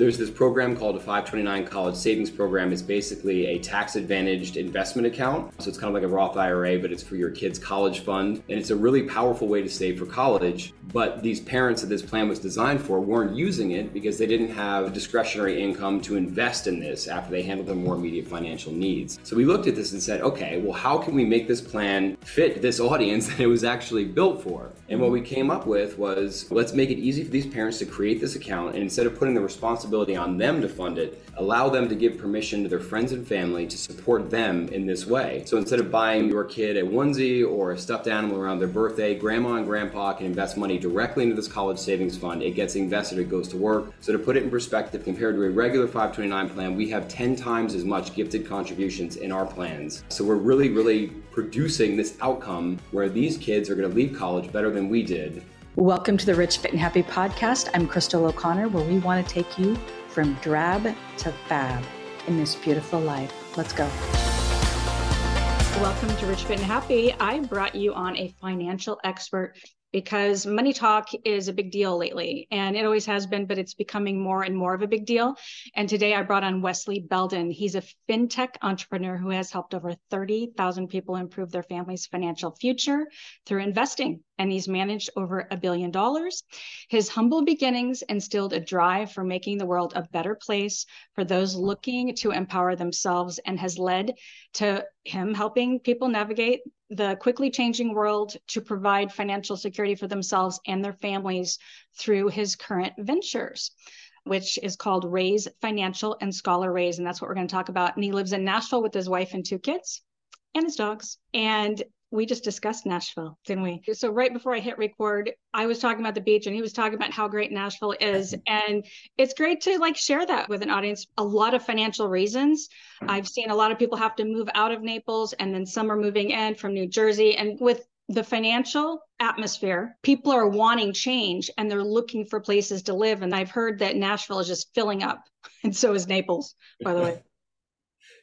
There's this program called a 529 College Savings Program. It's basically a tax advantaged investment account. So it's kind of like a Roth IRA, but it's for your kid's college fund. And it's a really powerful way to save for college. But these parents that this plan was designed for weren't using it because they didn't have discretionary income to invest in this after they handled their more immediate financial needs. So we looked at this and said, okay, well, how can we make this plan fit this audience that it was actually built for? And what we came up with was let's make it easy for these parents to create this account. And instead of putting the responsibility responsibility on them to fund it, allow them to give permission to their friends and family to support them in this way. So instead of buying your kid a onesie or a stuffed animal around their birthday, grandma and grandpa can invest money directly into this college savings fund. It gets invested, it goes to work. So to put it in perspective, compared to a regular 529 plan, we have 10 times as much gifted contributions in our plans. So we're really, really producing this outcome where these kids are going to leave college better than we did Welcome to the Rich, Fit, and Happy podcast. I'm Crystal O'Connor, where we want to take you from drab to fab in this beautiful life. Let's go. Welcome to Rich, Fit, and Happy. I brought you on a financial expert because money talk is a big deal lately and it always has been but it's becoming more and more of a big deal. And today i brought on wesley belden. He's a fintech entrepreneur who has helped over 30,000 people improve their family's financial future through investing and he's managed over a billion dollars. His humble beginnings instilled a drive for making the world a better place for those looking to empower themselves and has led to him helping people navigate the quickly changing world to provide financial security for themselves and their families through his current ventures which is called Raise Financial and Scholar Raise. And that's what we're going to talk about. And he lives in Nashville with his wife and two kids and his dogs. And we just discussed Nashville, didn't we? So right before I hit record, I was talking about the beach and he was talking about how great Nashville is. Mm-hmm. And it's great to like share that with an audience. A lot of financial reasons. Mm-hmm. I've seen a lot of people have to move out of Naples and then some are moving in from New Jersey. And with the financial atmosphere, people are wanting change and they're looking for places to live. And I've heard that Nashville is just filling up. And so is Naples, by the way.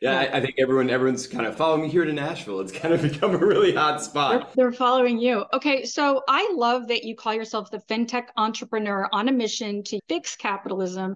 Yeah, I, I, think everyone everyone's kind of following me here to Nashville. It's kind of become a really hot spot. They're, they're, following you. Okay, so I love that you call yourself the fintech entrepreneur on a mission to fix capitalism,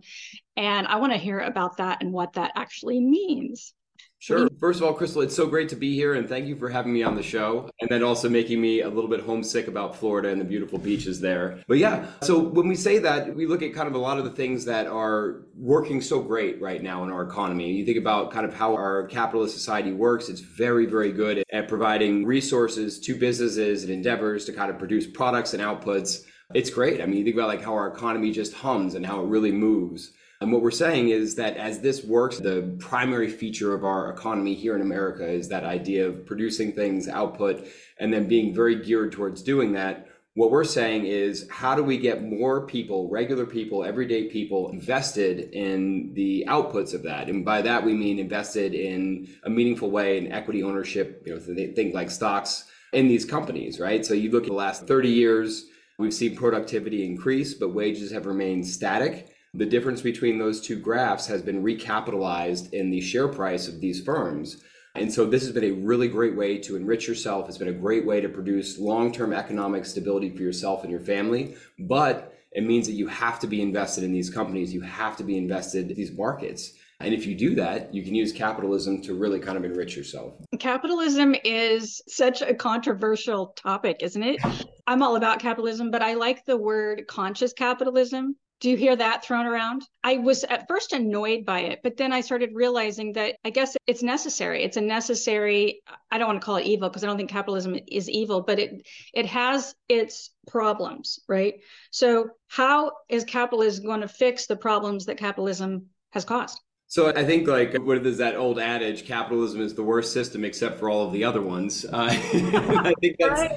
and I want to hear about that and what that actually means. Sure. First of all, Crystal, it's so great to be here and thank you for having me on the show and then also making me a little bit homesick about Florida and the beautiful beaches there. But yeah, so when we say that, we look at kind of a lot of the things that are working so great right now in our economy. You think about kind of how our capitalist society works, it's very, very good at providing resources to businesses and endeavors to kind of produce products and outputs. It's great. I mean, you think about like how our economy just hums and how it really moves. And what we're saying is that as this works, the primary feature of our economy here in America is that idea of producing things, output, and then being very geared towards doing that. What we're saying is, how do we get more people, regular people, everyday people, invested in the outputs of that? And by that, we mean invested in a meaningful way in equity ownership, you know, think like stocks in these companies, right? So you look at the last 30 years, we've seen productivity increase, but wages have remained static. The difference between those two graphs has been recapitalized in the share price of these firms. And so this has been a really great way to enrich yourself. It's been a great way to produce long-term economic stability for yourself and your family. But it means that you have to be invested in these companies. You have to be invested in these markets. And if you do that, you can use capitalism to really kind of enrich yourself. Capitalism is such a controversial topic, isn't it? I'm all about capitalism, but I like the word conscious capitalism do you hear that thrown around? I was at first annoyed by it, but then I started realizing that I guess it's necessary. It's a necessary, I don't want to call it evil because I don't think capitalism is evil, but it it has its problems, right? So how is capitalism going to fix the problems that capitalism has caused? So I think like what is that old adage? Capitalism is the worst system except for all of the other ones. Uh, I think that's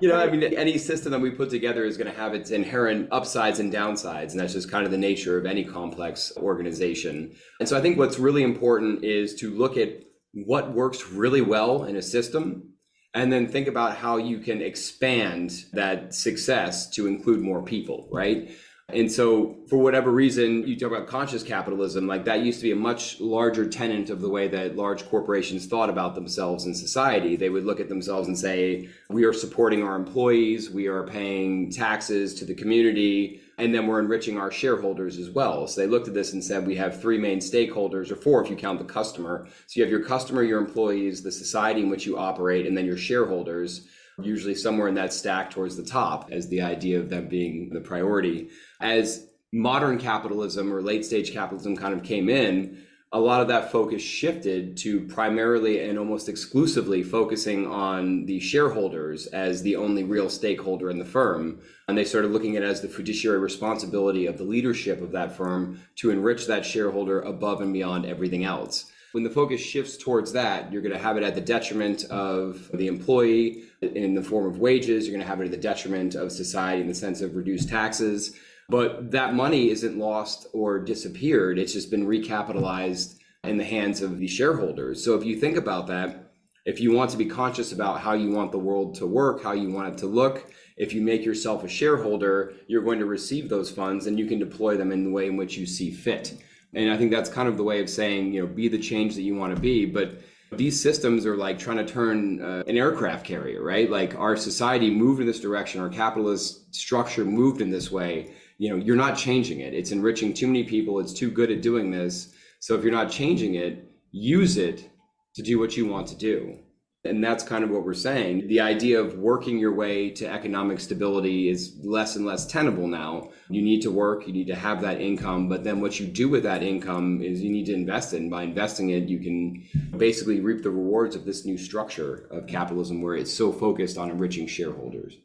you know I mean any system that we put together is going to have its inherent upsides and downsides, and that's just kind of the nature of any complex organization. And so I think what's really important is to look at what works really well in a system and then think about how you can expand that success to include more people, right? And so, for whatever reason, you talk about conscious capitalism, like that used to be a much larger tenant of the way that large corporations thought about themselves in society. They would look at themselves and say, we are supporting our employees, we are paying taxes to the community, and then we're enriching our shareholders as well. So they looked at this and said we have three main stakeholders, or four if you count the customer. So you have your customer, your employees, the society in which you operate, and then your shareholders, usually somewhere in that stack towards the top, as the idea of them being the priority. As modern capitalism or late stage capitalism kind of came in, a lot of that focus shifted to primarily and almost exclusively focusing on the shareholders as the only real stakeholder in the firm. And they started looking at it as the fiduciary responsibility of the leadership of that firm to enrich that shareholder above and beyond everything else. When the focus shifts towards that, you're going to have it at the detriment of the employee in the form of wages. You're going to have it at the detriment of society in the sense of reduced taxes. But that money isn't lost or disappeared. It's just been recapitalized in the hands of the shareholders. So if you think about that, if you want to be conscious about how you want the world to work, how you want it to look, if you make yourself a shareholder, you're going to receive those funds and you can deploy them in the way in which you see fit. And I think that's kind of the way of saying, you know, be the change that you want to be. But these systems are like trying to turn uh, an aircraft carrier, right? Like our society moved in this direction, our capitalist structure moved in this way you know you're not changing it. It's enriching too many people. It's too good at doing this. So if you're not changing it use it to do what you want to do. And that's kind of what we're saying. The idea of working your way to economic stability is less and less tenable now. You need to work you need to have that income but then what you do with that income is you need to invest it. And by investing it you can basically reap the rewards of this new structure of capitalism where it's so focused on enriching shareholders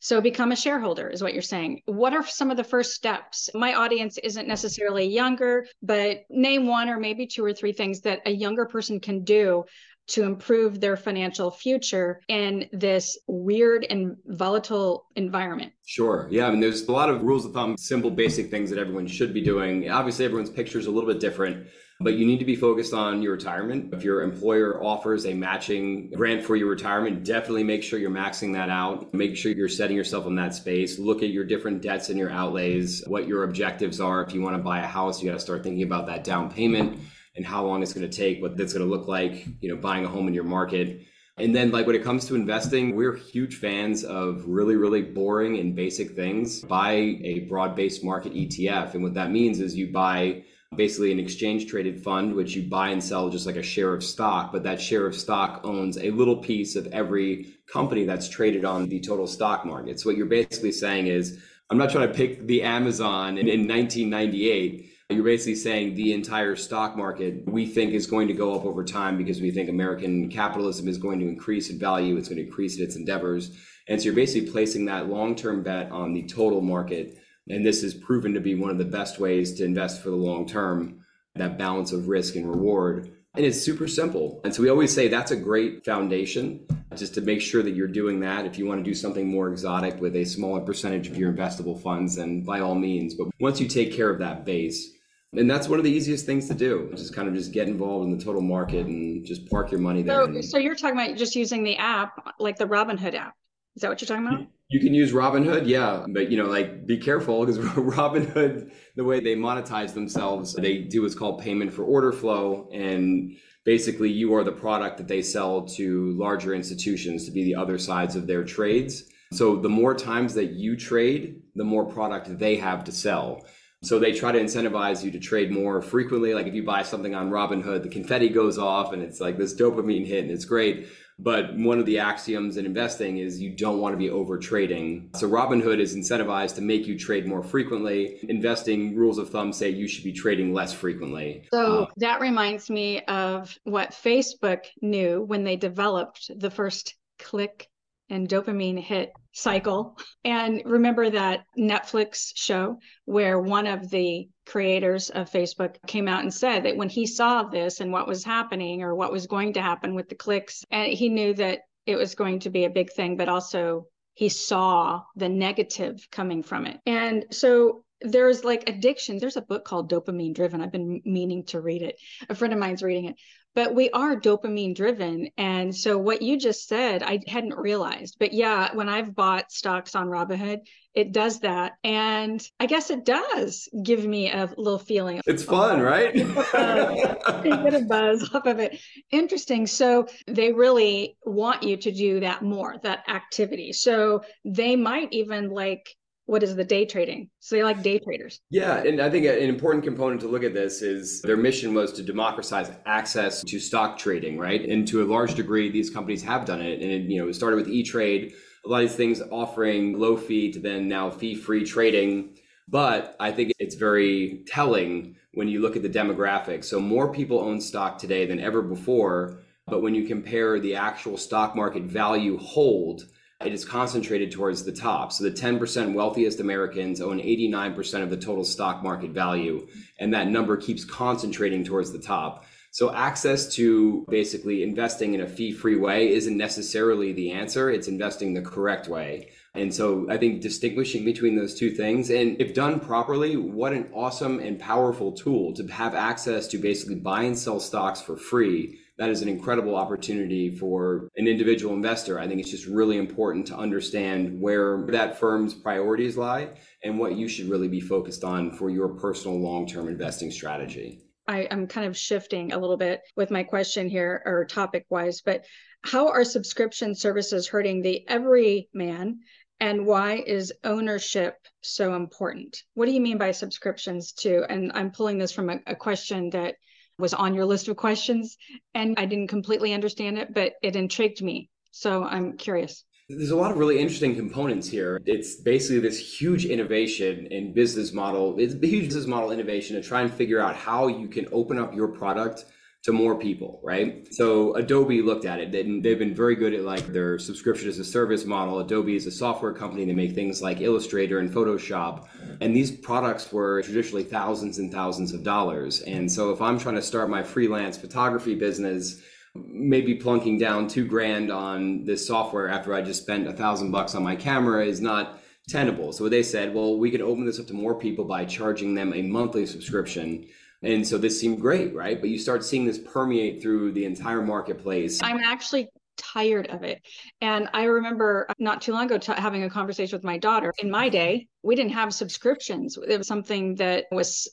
so become a shareholder is what you're saying. What are some of the first steps? My audience isn't necessarily younger, but name one or maybe two or three things that a younger person can do to improve their financial future in this weird and volatile environment? Sure. Yeah. I mean, there's a lot of rules of thumb, simple, basic things that everyone should be doing. Obviously, everyone's picture is a little bit different but you need to be focused on your retirement. If your employer offers a matching grant for your retirement, definitely make sure you're maxing that out. Make sure you're setting yourself in that space. Look at your different debts and your outlays, what your objectives are. If you want to buy a house, you got to start thinking about that down payment and how long it's going to take, what that's going to look like, you know, buying a home in your market. And then, like when it comes to investing, we're huge fans of really, really boring and basic things. Buy a broad based market ETF. And what that means is you buy basically an exchange traded fund, which you buy and sell just like a share of stock, but that share of stock owns a little piece of every company that's traded on the total stock market. So what you're basically saying is, I'm not trying to pick the Amazon in, in 1998. You're basically saying the entire stock market we think is going to go up over time because we think American capitalism is going to increase in value, it's going to increase in its endeavors. And so you're basically placing that long term bet on the total market and this has proven to be one of the best ways to invest for the long term, that balance of risk and reward. And it's super simple. And so we always say that's a great foundation just to make sure that you're doing that. If you want to do something more exotic with a smaller percentage of your investable funds, then by all means. But once you take care of that base, and that's one of the easiest things to do, just kind of just get involved in the total market and just park your money there. So, and... so you're talking about just using the app, like the Robinhood app. Is that what you're talking about? You can use Robinhood, yeah, but you know, like be careful because Robinhood, the way they monetize themselves, they do what's called payment for order flow, and basically you are the product that they sell to larger institutions to be the other sides of their trades. So the more times that you trade, the more product they have to sell. So they try to incentivize you to trade more frequently. Like if you buy something on Robinhood, the confetti goes off and it's like this dopamine hit and it's great. But one of the axioms in investing is you don't want to be over trading. So Robinhood is incentivized to make you trade more frequently. Investing rules of thumb say you should be trading less frequently. So uh, that reminds me of what Facebook knew when they developed the first click and dopamine hit cycle. And remember that Netflix show where one of the creators of Facebook came out and said that when he saw this and what was happening or what was going to happen with the clicks, and he knew that it was going to be a big thing, but also he saw the negative coming from it. And so there's like addiction. There's a book called Dopamine Driven. I've been meaning to read it. A friend of mine's reading it but we are dopamine driven. And so what you just said i hadn't realized. But yeah when i've bought stocks on robinhood it does that. And i guess it does give me a little feeling it's fun right? Get a buzz off of it. Interesting. So they really want you to do that more that activity. So they might even like what is the day trading? So they like day traders. Yeah, and I think an important component to look at this is their mission was to democratize access to stock trading, right? And to a large degree, these companies have done it. And it, you know, it started with E Trade, a lot of these things offering low fee to then now fee free trading. But I think it's very telling when you look at the demographics. So more people own stock today than ever before. But when you compare the actual stock market value hold it is concentrated towards the top. So the 10% wealthiest Americans own 89% of the total stock market value, and that number keeps concentrating towards the top. So access to basically investing in a fee-free way isn't necessarily the answer. It's investing the correct way. And so I think distinguishing between those two things and if done properly, what an awesome and powerful tool to have access to basically buy and sell stocks for free that is an incredible opportunity for an individual investor. I think it's just really important to understand where that firm's priorities lie and what you should really be focused on for your personal long term investing strategy. I, am kind of shifting a little bit with my question here or topic wise, but how are subscription services hurting the everyman and why is ownership so important? What do you mean by subscriptions too? And I'm pulling this from a, a question that was on your list of questions and I didn't completely understand it, but it intrigued me. So I'm curious. There's a lot of really interesting components here. It's basically this huge innovation in business model. It's a huge business model innovation to try and figure out how you can open up your product to more people, right? So Adobe looked at it and they've been very good at like their subscription as a service model. Adobe is a software company They make things like Illustrator and Photoshop. And these products were traditionally thousands and thousands of dollars. And so if I'm trying to start my freelance photography business, maybe plunking down two grand on this software after I just spent a thousand bucks on my camera is not tenable. So they said, well, we can open this up to more people by charging them a monthly subscription and so this seemed great, right? But you start seeing this permeate through the entire marketplace. I'm actually tired of it. And I remember not too long ago t- having a conversation with my daughter. In my day, we didn't have subscriptions. It was something that was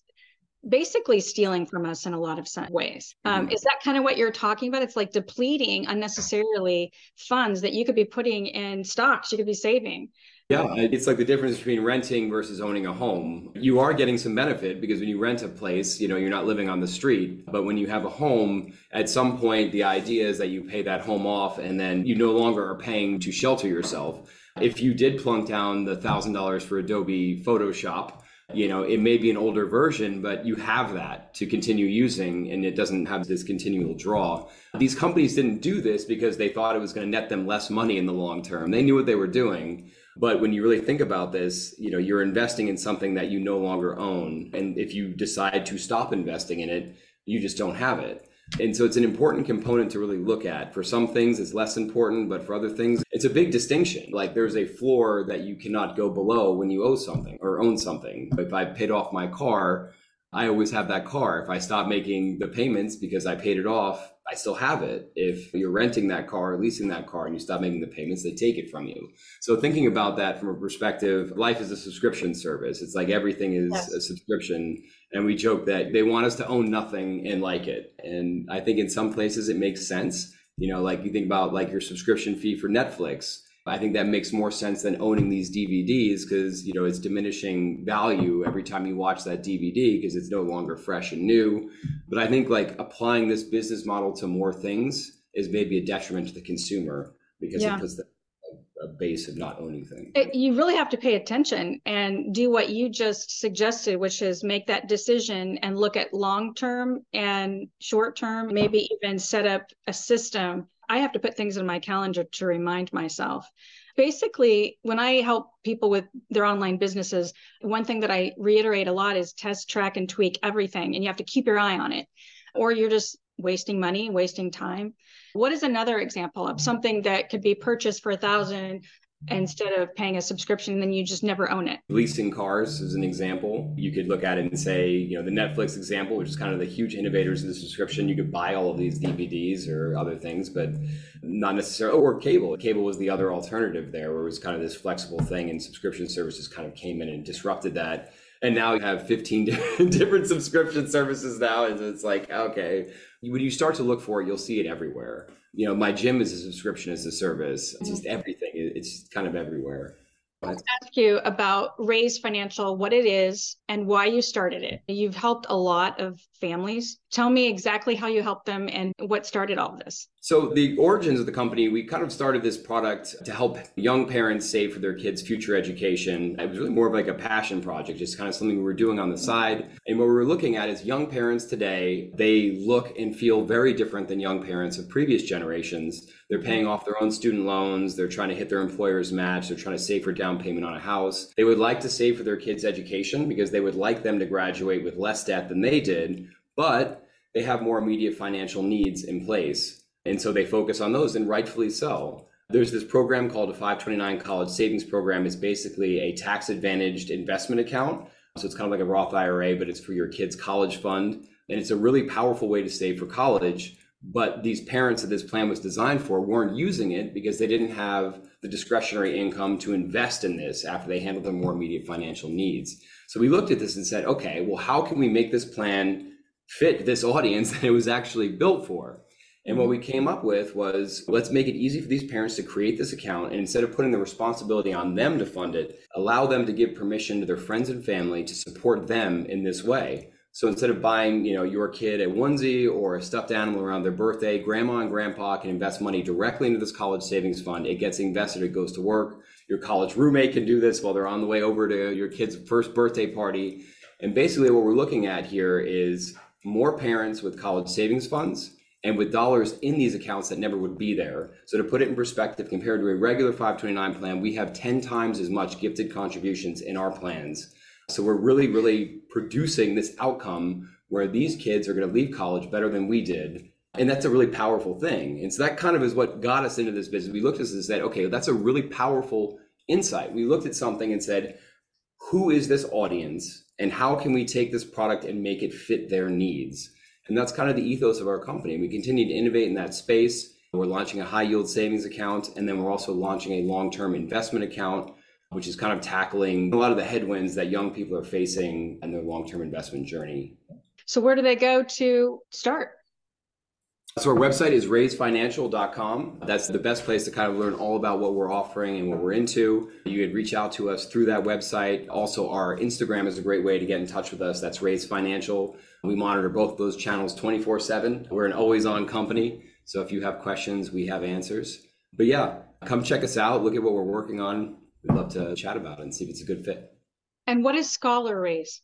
basically stealing from us in a lot of ways. Um, mm-hmm. Is that kind of what you're talking about? It's like depleting unnecessarily funds that you could be putting in stocks, you could be saving. Yeah, it's like the difference between renting versus owning a home. You are getting some benefit because when you rent a place, you know, you're not living on the street. But when you have a home, at some point, the idea is that you pay that home off and then you no longer are paying to shelter yourself. If you did plunk down the $1,000 for Adobe Photoshop, you know, it may be an older version, but you have that to continue using and it doesn't have this continual draw. These companies didn't do this because they thought it was going to net them less money in the long term. They knew what they were doing but when you really think about this, you know, you're investing in something that you no longer own. And if you decide to stop investing in it, you just don't have it. And so it's an important component to really look at. For some things, it's less important, but for other things, it's a big distinction. Like there's a floor that you cannot go below when you owe something or own something. If I paid off my car, I always have that car. If I stop making the payments because I paid it off, I still have it. If you're renting that car or leasing that car and you stop making the payments, they take it from you. So thinking about that from a perspective, life is a subscription service. It's like everything is yes. a subscription. And we joke that they want us to own nothing and like it. And I think in some places it makes sense. You know, like you think about like your subscription fee for Netflix I think that makes more sense than owning these DVDs because you know it's diminishing value every time you watch that DVD because it's no longer fresh and new. But I think like applying this business model to more things is maybe a detriment to the consumer because yeah. it puts the, a, a base of not owning things. It, you really have to pay attention and do what you just suggested, which is make that decision and look at long term and short term, maybe even set up a system I have to put things in my calendar to remind myself. Basically, when I help people with their online businesses, one thing that I reiterate a lot is test, track, and tweak everything. And you have to keep your eye on it, or you're just wasting money, wasting time. What is another example of something that could be purchased for a thousand Mm-hmm. instead of paying a subscription then you just never own it. Leasing cars is an example. You could look at it and say you know the netflix example which is kind of the huge innovators in the subscription. You could buy all of these dvds or other things but not necessarily or cable. Cable was the other alternative there where it was kind of this flexible thing and subscription services kind of came in and disrupted that. And now you have 15 different subscription services now and it's like okay. When you start to look for it you'll see it everywhere. You know, my gym is a subscription as a service. It's just mm-hmm. everything. It's kind of everywhere. Let's ask you about Raise Financial, what it is, and why you started it. You've helped a lot of families. Tell me exactly how you helped them and what started all this. So, the origins of the company, we kind of started this product to help young parents save for their kids' future education. It was really more of like a passion project, just kind of something we were doing on the side. And what we were looking at is young parents today, they look and feel very different than young parents of previous generations. They're paying off their own student loans, they're trying to hit their employer's match, they're trying to save for down payment on a house. They would like to save for their kids' education because they would like them to graduate with less debt than they did, but they have more immediate financial needs in place. And so they focus on those, and rightfully so. There's this program called a 529 College Savings Program. It's basically a tax advantaged investment account. So it's kind of like a Roth IRA, but it's for your kid's college fund. And it's a really powerful way to save for college. But these parents that this plan was designed for weren't using it because they didn't have the discretionary income to invest in this after they handled their more immediate financial needs. So we looked at this and said, okay, well, how can we make this plan fit this audience that it was actually built for? And what we came up with was let's make it easy for these parents to create this account. And instead of putting the responsibility on them to fund it, allow them to give permission to their friends and family to support them in this way. So instead of buying, you know, your kid a onesie or a stuffed animal around their birthday, grandma and grandpa can invest money directly into this college savings fund. It gets invested, it goes to work. Your college roommate can do this while they're on the way over to your kid's first birthday party. And basically what we're looking at here is more parents with college savings funds and with dollars in these accounts that never would be there. So to put it in perspective, compared to a regular 529 plan, we have 10 times as much gifted contributions in our plans so we're really, really producing this outcome where these kids are going to leave college better than we did. And that's a really powerful thing. And so that kind of is what got us into this business. We looked at this and said, okay, that's a really powerful insight. We looked at something and said, who is this audience and how can we take this product and make it fit their needs? And that's kind of the ethos of our company. We continue to innovate in that space. We're launching a high yield savings account, and then we're also launching a long term investment account which is kind of tackling a lot of the headwinds that young people are facing in their long term investment journey. So, where do they go to start? So, our website is raisefinancial.com. That's the best place to kind of learn all about what we're offering and what we're into. You could reach out to us through that website. Also, our Instagram is a great way to get in touch with us. That's Raise Financial. We monitor both those channels 24 7. We're an always on company. So, if you have questions, we have answers. But yeah, come check us out. Look at what we're working on we'd love to chat about it and see if it's a good fit. And what is Scholar Raise?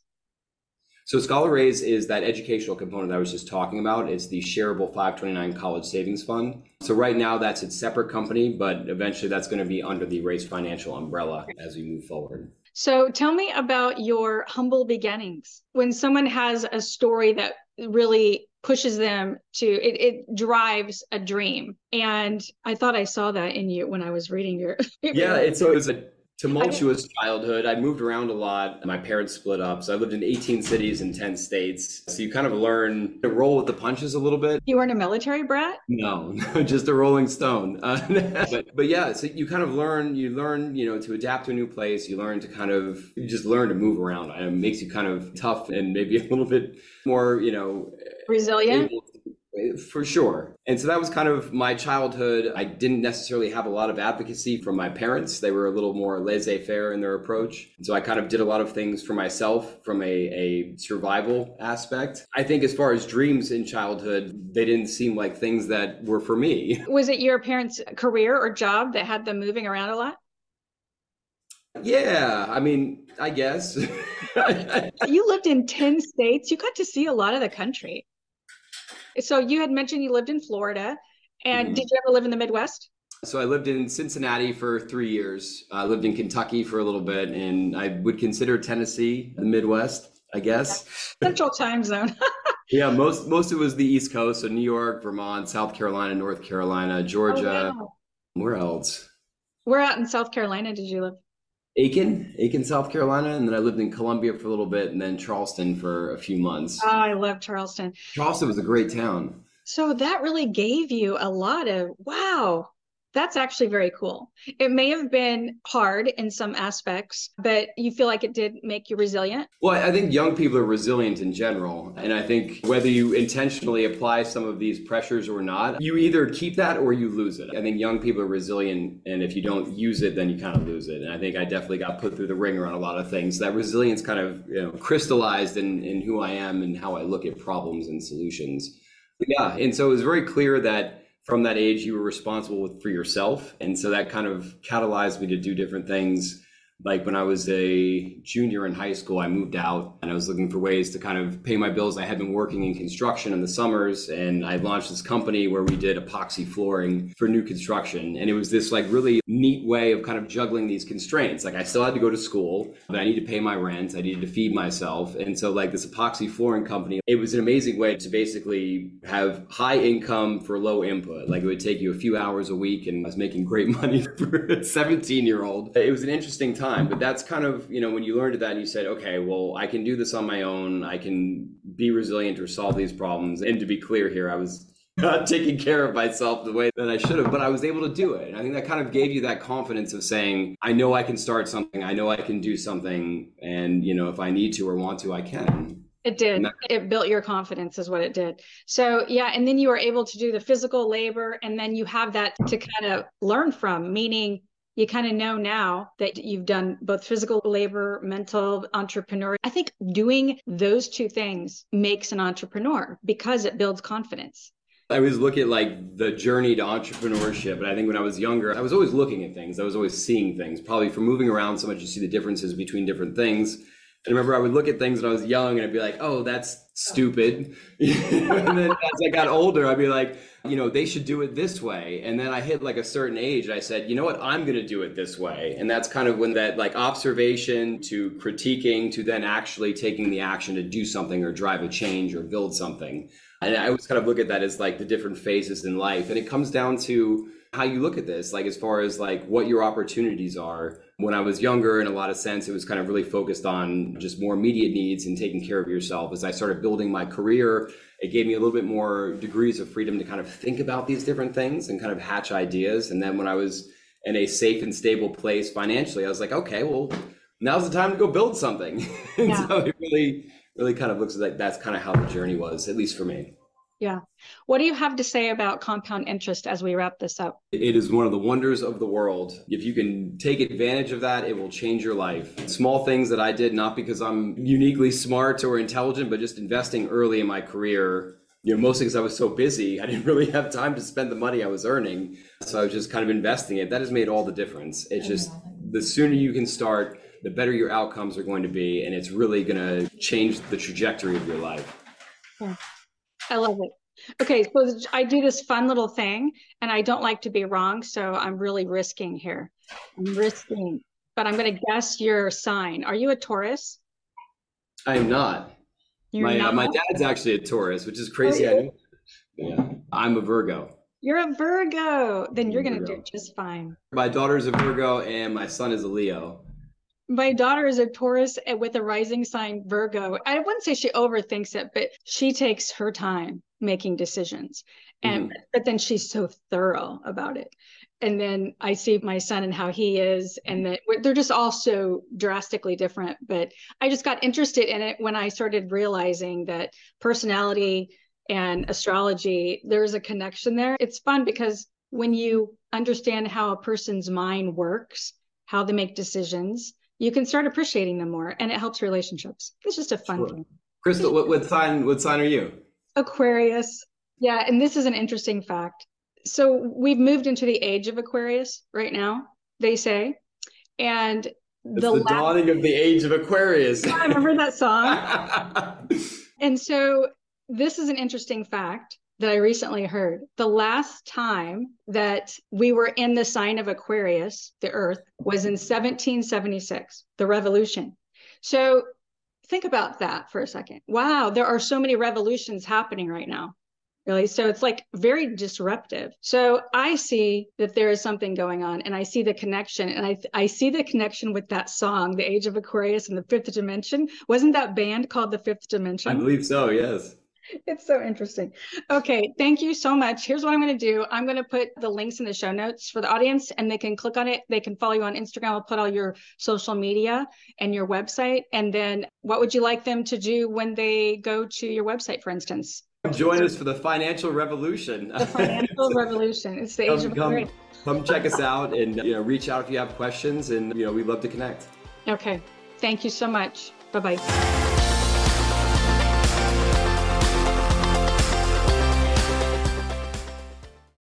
So Scholar Raise is that educational component I was just talking about. It's the shareable 529 college savings fund. So right now that's a separate company, but eventually that's going to be under the Raise Financial umbrella as we move forward. So tell me about your humble beginnings. When someone has a story that really pushes them to it, it drives a dream and i thought i saw that in you when i was reading your yeah it's always a tumultuous childhood. I moved around a lot. My parents split up. So I lived in 18 cities in 10 states. So you kind of learn to roll with the punches a little bit. You weren't a military brat? No, just a rolling stone. Uh, but, but yeah, so you kind of learn, you learn, you know, to adapt to a new place. You learn to kind of, you just learn to move around. And it makes you kind of tough and maybe a little bit more, you know, resilient. Able for sure. And so that was kind of my childhood. I didn't necessarily have a lot of advocacy from my parents. They were a little more laissez faire in their approach. And so I kind of did a lot of things for myself from a, a survival aspect. I think as far as dreams in childhood, they didn't seem like things that were for me. Was it your parents' career or job that had them moving around a lot? Yeah, I mean, I guess. you lived in 10 states. You got to see a lot of the country. So you had mentioned you lived in Florida, and mm-hmm. did you ever live in the Midwest? So I lived in Cincinnati for three years. I lived in Kentucky for a little bit, and I would consider Tennessee the Midwest, I guess. Central time zone. yeah, most most of it was the East Coast, so New York, Vermont, South Carolina, North Carolina, Georgia. Oh, wow. Where else? Where out in South Carolina did you live? Aiken, Aiken, South Carolina, and then I lived in Columbia for a little bit, and then Charleston for a few months. Oh, I love Charleston. Charleston was a great town. So that really gave you a lot of wow. That's actually very cool. It may have been hard in some aspects, but you feel like it did make you resilient? Well, I think young people are resilient in general. And I think whether you intentionally apply some of these pressures or not, you either keep that or you lose it. I think young people are resilient. And if you don't use it, then you kind of lose it. And I think I definitely got put through the wringer on a lot of things. That resilience kind of you know, crystallized in, in who I am and how I look at problems and solutions. But yeah. And so it was very clear that from that age you were responsible for yourself. And so that kind of catalyzed me to do different things like when I was a junior in high school, I moved out and I was looking for ways to kind of pay my bills. I had been working in construction in the summers and I launched this company where we did epoxy flooring for new construction. And it was this like really neat way of kind of juggling these constraints. Like I still had to go to school, but I needed to pay my rent. I needed to feed myself. And so like this epoxy flooring company, it was an amazing way to basically have high income for low input. Like it would take you a few hours a week and I was making great money for a 17 year old. It was an interesting time time. But that's kind of, you know, when you learned that and you said, okay, well, I can do this on my own. I can be resilient or solve these problems. And to be clear here, I was not taking care of myself the way that I should have, but I was able to do it. And I think that kind of gave you that confidence of saying, I know I can start something. I know I can do something. And, you know, if I need to or want to, I can. It did. That- it built your confidence, is what it did. So, yeah. And then you were able to do the physical labor. And then you have that to kind of learn from, meaning you kind of know now that you've done both physical labor, mental entrepreneur. I think doing those two things makes an entrepreneur because it builds confidence. I always look at like the journey to entrepreneurship. And I think when I was younger, I was always looking at things. I was always seeing things. Probably from moving around so much, you see the differences between different things. And I remember I would look at things when I was young and I'd be like, oh, that's stupid. and then as I got older, I'd be like, you know, they should do it this way. And then I hit like a certain age and I said, you know what, I'm going to do it this way. And that's kind of when that like observation to critiquing to then actually taking the action to do something or drive a change or build something. And I always kind of look at that as like the different phases in life. And it comes down to how you look at this, like as far as like what your opportunities are. When I was younger, in a lot of sense, it was kind of really focused on just more immediate needs and taking care of yourself. As I started building my career, it gave me a little bit more degrees of freedom to kind of think about these different things and kind of hatch ideas. And then when I was in a safe and stable place financially, I was like, okay, well, now's the time to go build something. and yeah. so it really, really kind of looks like that's kind of how the journey was, at least for me. Yeah. What do you have to say about compound interest as we wrap this up? It is one of the wonders of the world. If you can take advantage of that, it will change your life. Small things that I did, not because I'm uniquely smart or intelligent, but just investing early in my career. You know, mostly because I was so busy, I didn't really have time to spend the money I was earning. So I was just kind of investing it. That has made all the difference. It's just the sooner you can start, the better your outcomes are going to be. And it's really going to change the trajectory of your life. Yeah. I love it. Okay, so I do this fun little thing, and I don't like to be wrong, so I'm really risking here. I'm risking, but I'm going to guess your sign. Are you a Taurus? I am not. You're my uh, not? Uh, my dad's actually a Taurus, which is crazy. I know. Yeah, I'm a Virgo. You're a Virgo. Then you're going to do just fine. My daughter's a Virgo, and my son is a Leo my daughter is a Taurus with a rising sign Virgo. I wouldn't say she overthinks it, but she takes her time making decisions. And mm-hmm. but then she's so thorough about it. And then I see my son and how he is, and that they're just all so drastically different. But I just got interested in it when I started realizing that personality and astrology, there's a connection there. It's fun because when you understand how a person's mind works, how they make decisions, you can start appreciating them more and it helps relationships. It's just a fun sure. thing. Crystal, what, what sign what sign are you? Aquarius. Yeah, and this is an interesting fact. So we've moved into the age of Aquarius right now, they say. And the, the last... dawning of the age of Aquarius. I remember that song. and so this is an interesting fact that I recently heard. The last time that we were in the sign of Aquarius, the Earth, was in 1776, the revolution. So think about that for a second. Wow, there are so many revolutions happening right now. Really. So it's like very disruptive. So I see that there is something going on and I see the connection and I I see the connection with that song, The Age of Aquarius and the Fifth Dimension. Wasn't that band called The Fifth Dimension? I believe so, yes it's so interesting. Okay, thank you so much. Here's what I'm going to do I'm going to put the links in the show notes for the audience, and they can click on it. They can follow you on Instagram. I'll put all your social media and your website. And then what would you like them to do when they go to your website, for instance? Join us for the financial revolution. The financial revolution. It's the age of come, come check us out and you know reach out if you have questions and you know we'd love to connect. Okay. Thank you so much. Bye bye.